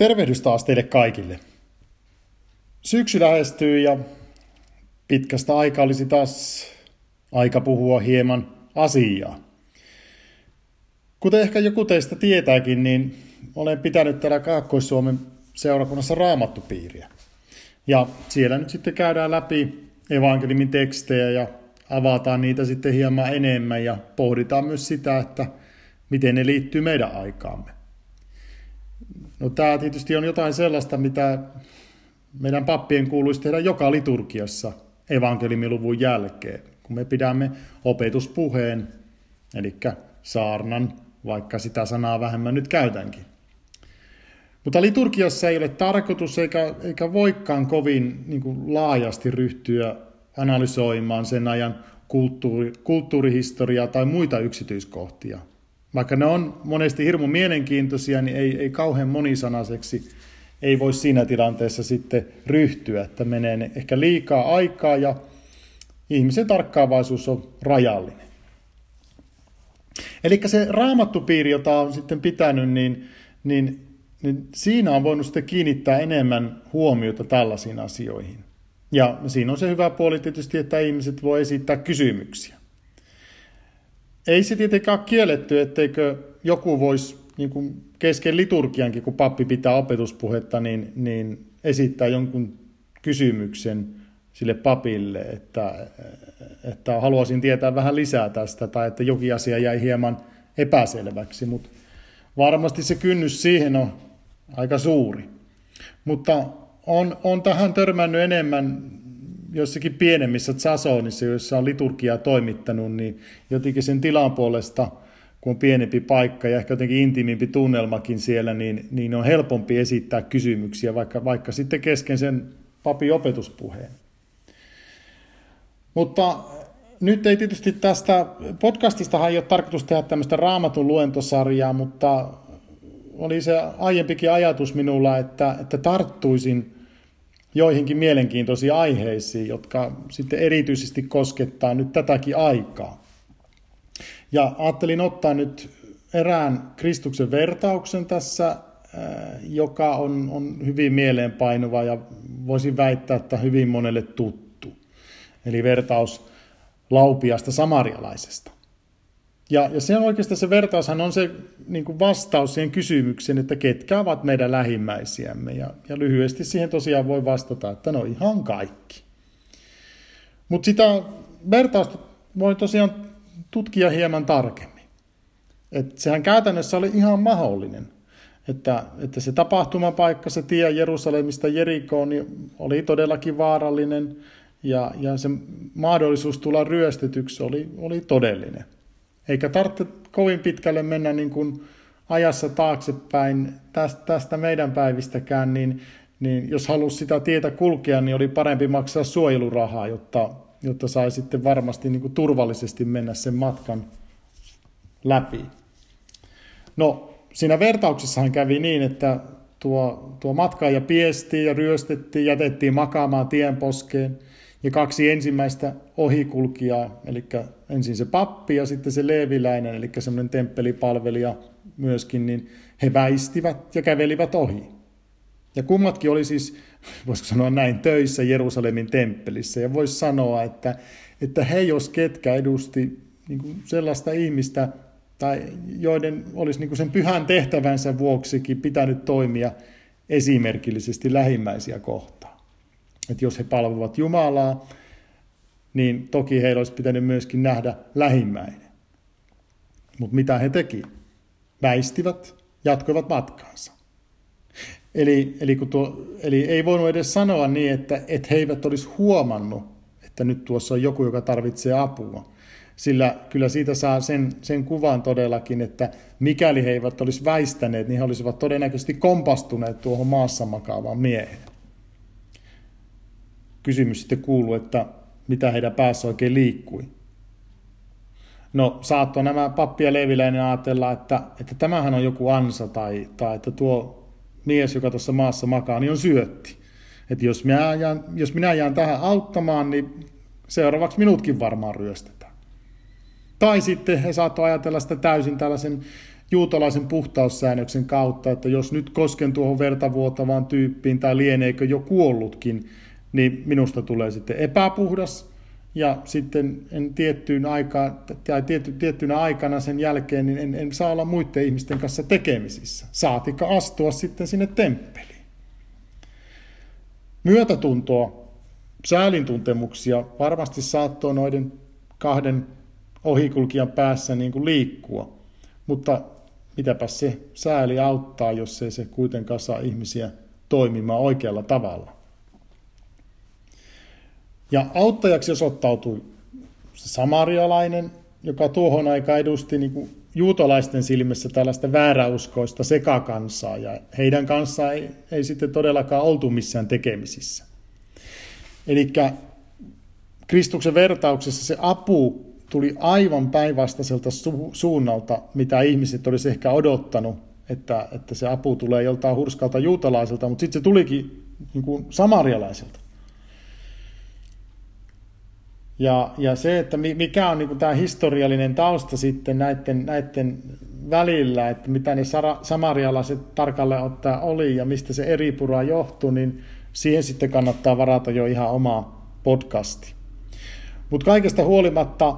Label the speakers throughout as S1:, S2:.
S1: Tervehdys taas teille kaikille. Syksy lähestyy ja pitkästä aikaa olisi taas aika puhua hieman asiaa. Kuten ehkä joku teistä tietääkin, niin olen pitänyt täällä Kaakkois-Suomen seurakunnassa raamattupiiriä. Ja siellä nyt sitten käydään läpi evankeliumin tekstejä ja avataan niitä sitten hieman enemmän ja pohditaan myös sitä, että miten ne liittyy meidän aikaamme. No tämä tietysti on jotain sellaista, mitä meidän pappien kuuluisi tehdä joka liturgiassa evankelimiluvun jälkeen, kun me pidämme opetuspuheen, eli saarnan, vaikka sitä sanaa vähemmän nyt käytänkin. Mutta liturgiassa ei ole tarkoitus eikä, eikä voikaan kovin niin kuin laajasti ryhtyä analysoimaan sen ajan kulttuuri, kulttuurihistoriaa tai muita yksityiskohtia. Vaikka ne on monesti hirmu mielenkiintoisia, niin ei, ei kauhean monisanaiseksi ei voi siinä tilanteessa sitten ryhtyä, että menee ehkä liikaa aikaa ja ihmisen tarkkaavaisuus on rajallinen. Eli se raamattupiiri, jota on sitten pitänyt, niin, niin, niin siinä on voinut sitten kiinnittää enemmän huomiota tällaisiin asioihin. Ja siinä on se hyvä puoli tietysti, että ihmiset voi esittää kysymyksiä. Ei se tietenkään ole kielletty, etteikö joku voisi niin kuin kesken liturgiankin, kun pappi pitää opetuspuhetta, niin, niin esittää jonkun kysymyksen sille papille, että, että haluaisin tietää vähän lisää tästä, tai että jokin asia jäi hieman epäselväksi, mutta varmasti se kynnys siihen on aika suuri. Mutta on, on tähän törmännyt enemmän jossakin pienemmissä Zasonissa, joissa on liturgiaa toimittanut, niin jotenkin sen tilan puolesta, kun on pienempi paikka ja ehkä jotenkin intiimimpi tunnelmakin siellä, niin, niin on helpompi esittää kysymyksiä, vaikka, vaikka sitten kesken sen papin opetuspuheen. Mutta nyt ei tietysti tästä podcastistahan ei ole tarkoitus tehdä tämmöistä raamatun luentosarjaa, mutta oli se aiempikin ajatus minulla, että, että tarttuisin joihinkin mielenkiintoisiin aiheisiin, jotka sitten erityisesti koskettaa nyt tätäkin aikaa. Ja ajattelin ottaa nyt erään Kristuksen vertauksen tässä, äh, joka on, on hyvin mieleenpainuva ja voisin väittää, että hyvin monelle tuttu. Eli vertaus laupiasta samarialaisesta. Ja, ja se on oikeastaan se vertaushan on se niin kuin vastaus siihen kysymykseen, että ketkä ovat meidän lähimmäisiämme. Ja, ja lyhyesti siihen tosiaan voi vastata, että no ihan kaikki. Mutta sitä vertausta voi tosiaan tutkia hieman tarkemmin. Et sehän käytännössä oli ihan mahdollinen. Että, että se tapahtumapaikka, se tie Jerusalemista Jerikoon, niin oli todellakin vaarallinen ja, ja se mahdollisuus tulla ryöstetyksi oli, oli todellinen. Eikä tarvitse kovin pitkälle mennä niin kuin ajassa taaksepäin tästä, meidän päivistäkään, niin, niin jos halusi sitä tietä kulkea, niin oli parempi maksaa suojelurahaa, jotta, jotta sai sitten varmasti niin kuin turvallisesti mennä sen matkan läpi. No, siinä vertauksessahan kävi niin, että tuo, tuo matkaaja piestiin ja ryöstettiin, jätettiin makaamaan tienposkeen – ja kaksi ensimmäistä ohikulkijaa, eli ensin se pappi ja sitten se leeviläinen, eli semmoinen temppelipalvelija myöskin, niin he väistivät ja kävelivät ohi. Ja kummatkin oli siis, voisiko sanoa näin, töissä Jerusalemin temppelissä. Ja voisi sanoa, että, että he jos ketkä edusti niin sellaista ihmistä, tai joiden olisi niin sen pyhän tehtävänsä vuoksikin pitänyt toimia esimerkillisesti lähimmäisiä kohtaan. Että jos he palvovat Jumalaa, niin toki heillä olisi pitänyt myöskin nähdä lähimmäinen. Mutta mitä he teki? Väistivät, jatkoivat matkaansa. Eli, eli, kun tuo, eli ei voinut edes sanoa niin, että, että he eivät olisi huomannut, että nyt tuossa on joku, joka tarvitsee apua. Sillä kyllä siitä saa sen, sen kuvan todellakin, että mikäli he eivät olisi väistäneet, niin he olisivat todennäköisesti kompastuneet tuohon maassa makaavaan mieheen kysymys sitten kuuluu, että mitä heidän päässä oikein liikkui. No saattoi nämä pappi ja ajatella, että, että tämähän on joku ansa tai, tai että tuo mies, joka tuossa maassa makaa, niin on syötti. Että jos minä, jään, jos minä jään tähän auttamaan, niin seuraavaksi minutkin varmaan ryöstetään. Tai sitten he saattoi ajatella sitä täysin tällaisen juutalaisen puhtaussäännöksen kautta, että jos nyt kosken tuohon vertavuotavaan tyyppiin tai lieneekö jo kuollutkin, niin minusta tulee sitten epäpuhdas ja sitten en tiettyyn aikaan, tai tietty, tiettynä aikana sen jälkeen niin en, en saa olla muiden ihmisten kanssa tekemisissä. Saatika astua sitten sinne temppeliin. Myötätuntoa, säälintuntemuksia varmasti saattoi noiden kahden ohikulkijan päässä niin kuin liikkua, mutta mitäpä se sääli auttaa, jos ei se kuitenkaan saa ihmisiä toimimaan oikealla tavalla. Ja auttajaksi osoittautui se samarialainen, joka tuohon aikaan edusti niin kuin juutalaisten silmissä tällaista vääräuskoista sekakansaa, ja heidän kanssaan ei, ei sitten todellakaan oltu missään tekemisissä. Eli Kristuksen vertauksessa se apu tuli aivan päinvastaiselta su- suunnalta, mitä ihmiset olisi ehkä odottanut, että, että se apu tulee joltain hurskalta juutalaiselta, mutta sitten se tulikin niin kuin samarialaiselta. Ja, ja se, että mikä on niin tämä historiallinen tausta sitten näiden, näiden välillä, että mitä ne samarialaiset tarkalleen ottaa oli ja mistä se eri pura johtui, niin siihen sitten kannattaa varata jo ihan oma podcasti. Mutta kaikesta huolimatta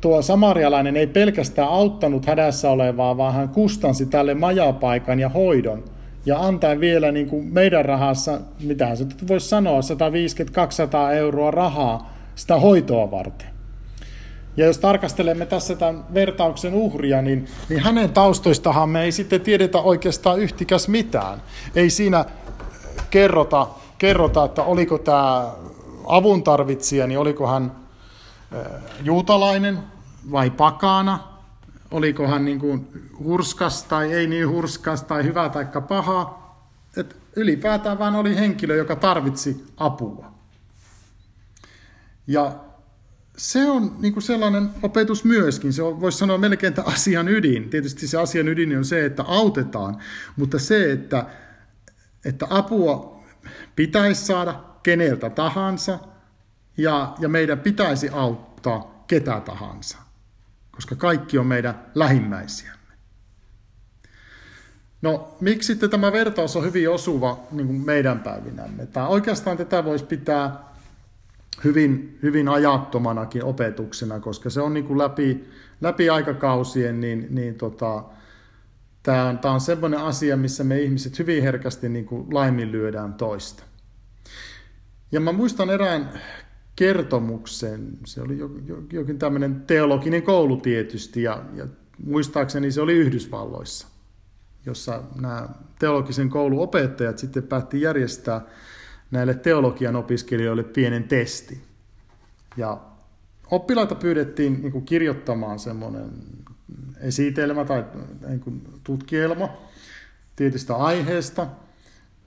S1: tuo samarialainen ei pelkästään auttanut hädässä olevaa, vaan hän kustansi tälle majapaikan ja hoidon. Ja antaa vielä niin kuin meidän rahassa, mitä se voisi sanoa, 150-200 euroa rahaa sitä hoitoa varten. Ja jos tarkastelemme tässä tämän vertauksen uhria, niin, niin hänen taustoistahan me ei sitten tiedetä oikeastaan yhtikäs mitään. Ei siinä kerrota, kerrota että oliko tämä avun tarvitsija, niin oliko hän juutalainen vai pakana, oliko hän niin kuin hurskas tai ei niin hurskas tai hyvä tai paha. Et ylipäätään vain oli henkilö, joka tarvitsi apua. Ja se on niin kuin sellainen opetus myöskin. Se on, voisi sanoa melkein, että asian ydin. Tietysti se asian ydin on se, että autetaan, mutta se, että, että apua pitäisi saada keneltä tahansa ja, ja meidän pitäisi auttaa ketä tahansa, koska kaikki on meidän lähimmäisiämme. No, miksi sitten tämä vertaus on hyvin osuva niin meidän päivinämme? Tämä, oikeastaan tätä voisi pitää hyvin, hyvin ajattomanakin opetuksena, koska se on niin kuin läpi, läpi aikakausien, niin, niin tota, tämä on, tämä on sellainen asia, missä me ihmiset hyvin herkästi niin kuin laiminlyödään toista. Ja mä muistan erään kertomuksen, se oli jokin tämmöinen teologinen koulu tietysti, ja, ja muistaakseni se oli Yhdysvalloissa, jossa nämä teologisen koulun opettajat sitten päätti järjestää näille teologian opiskelijoille pienen testi. Ja oppilaita pyydettiin niin kuin kirjoittamaan semmoinen esitelmä tai niin kuin tutkielma tietystä aiheesta.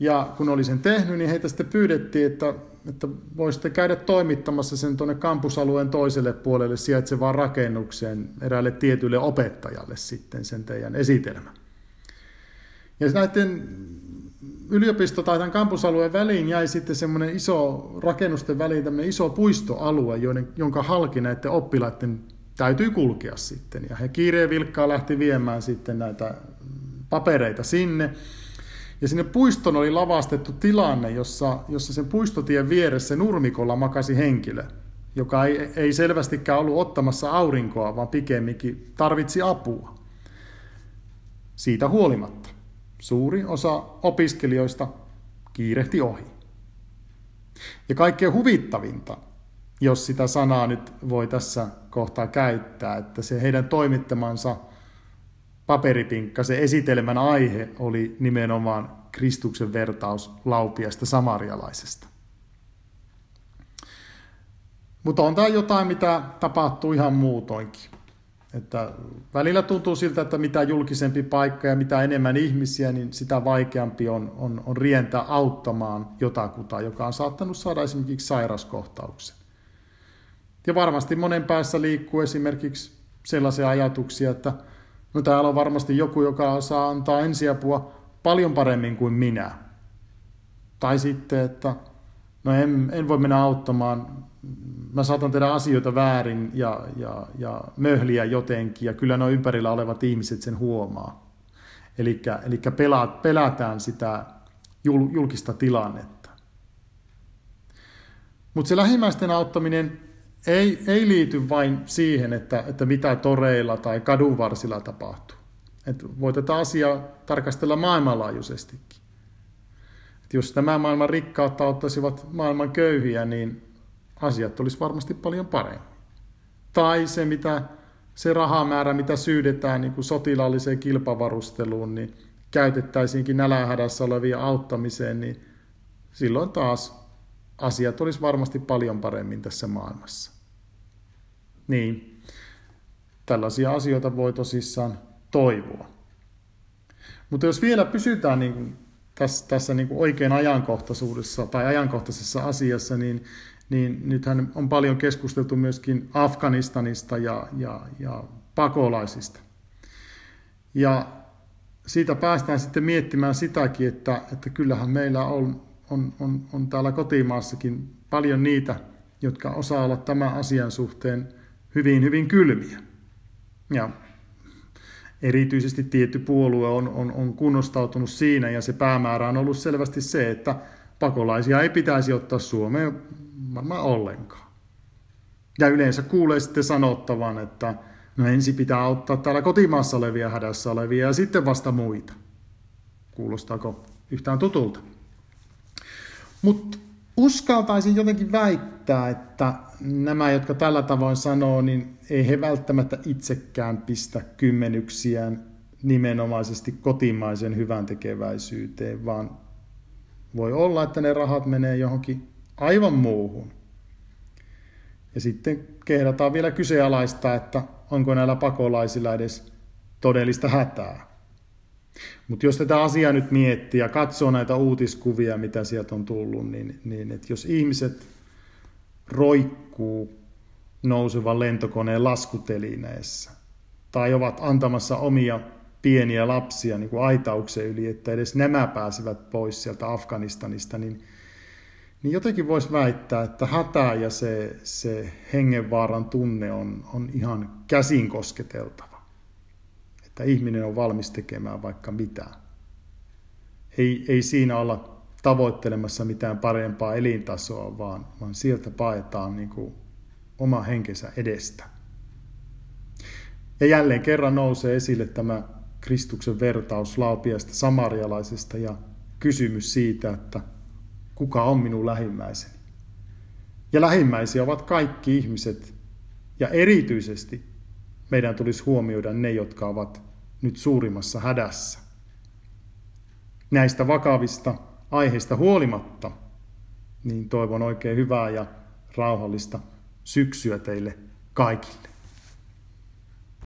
S1: Ja kun oli sen tehnyt, niin heitä sitten pyydettiin, että, että voisitte käydä toimittamassa sen tuonne kampusalueen toiselle puolelle sijaitsevaan rakennukseen eräälle tietylle opettajalle sitten sen teidän esitelmä. Ja näiden yliopisto tai tämän kampusalueen väliin jäi sitten semmoinen iso, rakennusten väliin tämmöinen iso puistoalue, joiden, jonka halki näiden oppilaiden täytyy kulkea sitten. Ja he kiireen vilkkaa lähti viemään sitten näitä papereita sinne. Ja sinne puiston oli lavastettu tilanne, jossa, jossa sen puistotien vieressä nurmikolla makasi henkilö, joka ei, ei selvästikään ollut ottamassa aurinkoa, vaan pikemminkin tarvitsi apua. Siitä huolimatta suurin osa opiskelijoista kiirehti ohi. Ja kaikkein huvittavinta, jos sitä sanaa nyt voi tässä kohtaa käyttää, että se heidän toimittamansa paperipinkka, se esitelmän aihe oli nimenomaan Kristuksen vertaus laupiasta samarialaisesta. Mutta on tämä jotain, mitä tapahtuu ihan muutoinkin. Että välillä tuntuu siltä, että mitä julkisempi paikka ja mitä enemmän ihmisiä, niin sitä vaikeampi on, on, on rientää auttamaan jotakuta, joka on saattanut saada esimerkiksi sairaskohtauksen. Ja varmasti monen päässä liikkuu esimerkiksi sellaisia ajatuksia, että no täällä on varmasti joku, joka osaa antaa ensiapua paljon paremmin kuin minä. Tai sitten, että no en, en voi mennä auttamaan, mä saatan tehdä asioita väärin ja, ja, ja möhliä jotenkin, ja kyllä nuo ympärillä olevat ihmiset sen huomaa. Eli pelätään sitä julkista tilannetta. Mutta se lähimmäisten auttaminen ei, ei liity vain siihen, että, että mitä toreilla tai kadunvarsilla tapahtuu. Et voi tätä asiaa tarkastella maailmanlaajuisestikin. Et jos tämä maailman rikkaat auttaisivat maailman köyhiä, niin asiat olisi varmasti paljon paremmin. Tai se, mitä, se rahamäärä, mitä syydetään niin kuin sotilaalliseen kilpavarusteluun, niin käytettäisiinkin nälähädässä olevia auttamiseen, niin silloin taas asiat olisi varmasti paljon paremmin tässä maailmassa. Niin, tällaisia asioita voi tosissaan toivoa. Mutta jos vielä pysytään niin kuin tässä, tässä niin kuin oikein ajankohtaisuudessa tai ajankohtaisessa asiassa, niin, niin nythän on paljon keskusteltu myöskin Afganistanista ja, ja, ja pakolaisista. Ja siitä päästään sitten miettimään sitäkin, että, että kyllähän meillä on, on, on, on täällä kotimaassakin paljon niitä, jotka osaa olla tämän asian suhteen hyvin, hyvin kylmiä. Ja erityisesti tietty puolue on, on, on kunnostautunut siinä ja se päämäärä on ollut selvästi se, että pakolaisia ei pitäisi ottaa Suomeen varmaan ollenkaan. Ja yleensä kuulee sitten sanottavan, että no ensin pitää auttaa täällä kotimaassa olevia hädässä olevia ja sitten vasta muita. Kuulostaako yhtään tutulta? Mutta uskaltaisin jotenkin väittää, että nämä, jotka tällä tavoin sanoo, niin ei he välttämättä itsekään pistä kymmenyksiään nimenomaisesti kotimaisen hyvän tekeväisyyteen, vaan voi olla, että ne rahat menee johonkin aivan muuhun. Ja sitten kehdataan vielä kyseenalaista, että onko näillä pakolaisilla edes todellista hätää. Mutta jos tätä asiaa nyt miettii ja katsoo näitä uutiskuvia, mitä sieltä on tullut, niin, niin että jos ihmiset roikkuu nousevan lentokoneen laskutelineessä tai ovat antamassa omia pieniä lapsia niin kuin aitauksen yli, että edes nämä pääsivät pois sieltä Afganistanista, niin, niin jotenkin voisi väittää, että hätä ja se, se hengenvaaran tunne on, on ihan käsin kosketeltava. Että ihminen on valmis tekemään vaikka mitään. Ei, ei siinä olla tavoittelemassa mitään parempaa elintasoa, vaan, vaan sieltä paetaan niin kuin oma henkensä edestä. Ja jälleen kerran nousee esille tämä Kristuksen vertaus laupiasta samarialaisesta ja kysymys siitä, että kuka on minun lähimmäiseni. Ja lähimmäisiä ovat kaikki ihmiset, ja erityisesti meidän tulisi huomioida ne, jotka ovat nyt suurimmassa hädässä. Näistä vakavista aiheista huolimatta, niin toivon oikein hyvää ja rauhallista syksyä teille kaikille.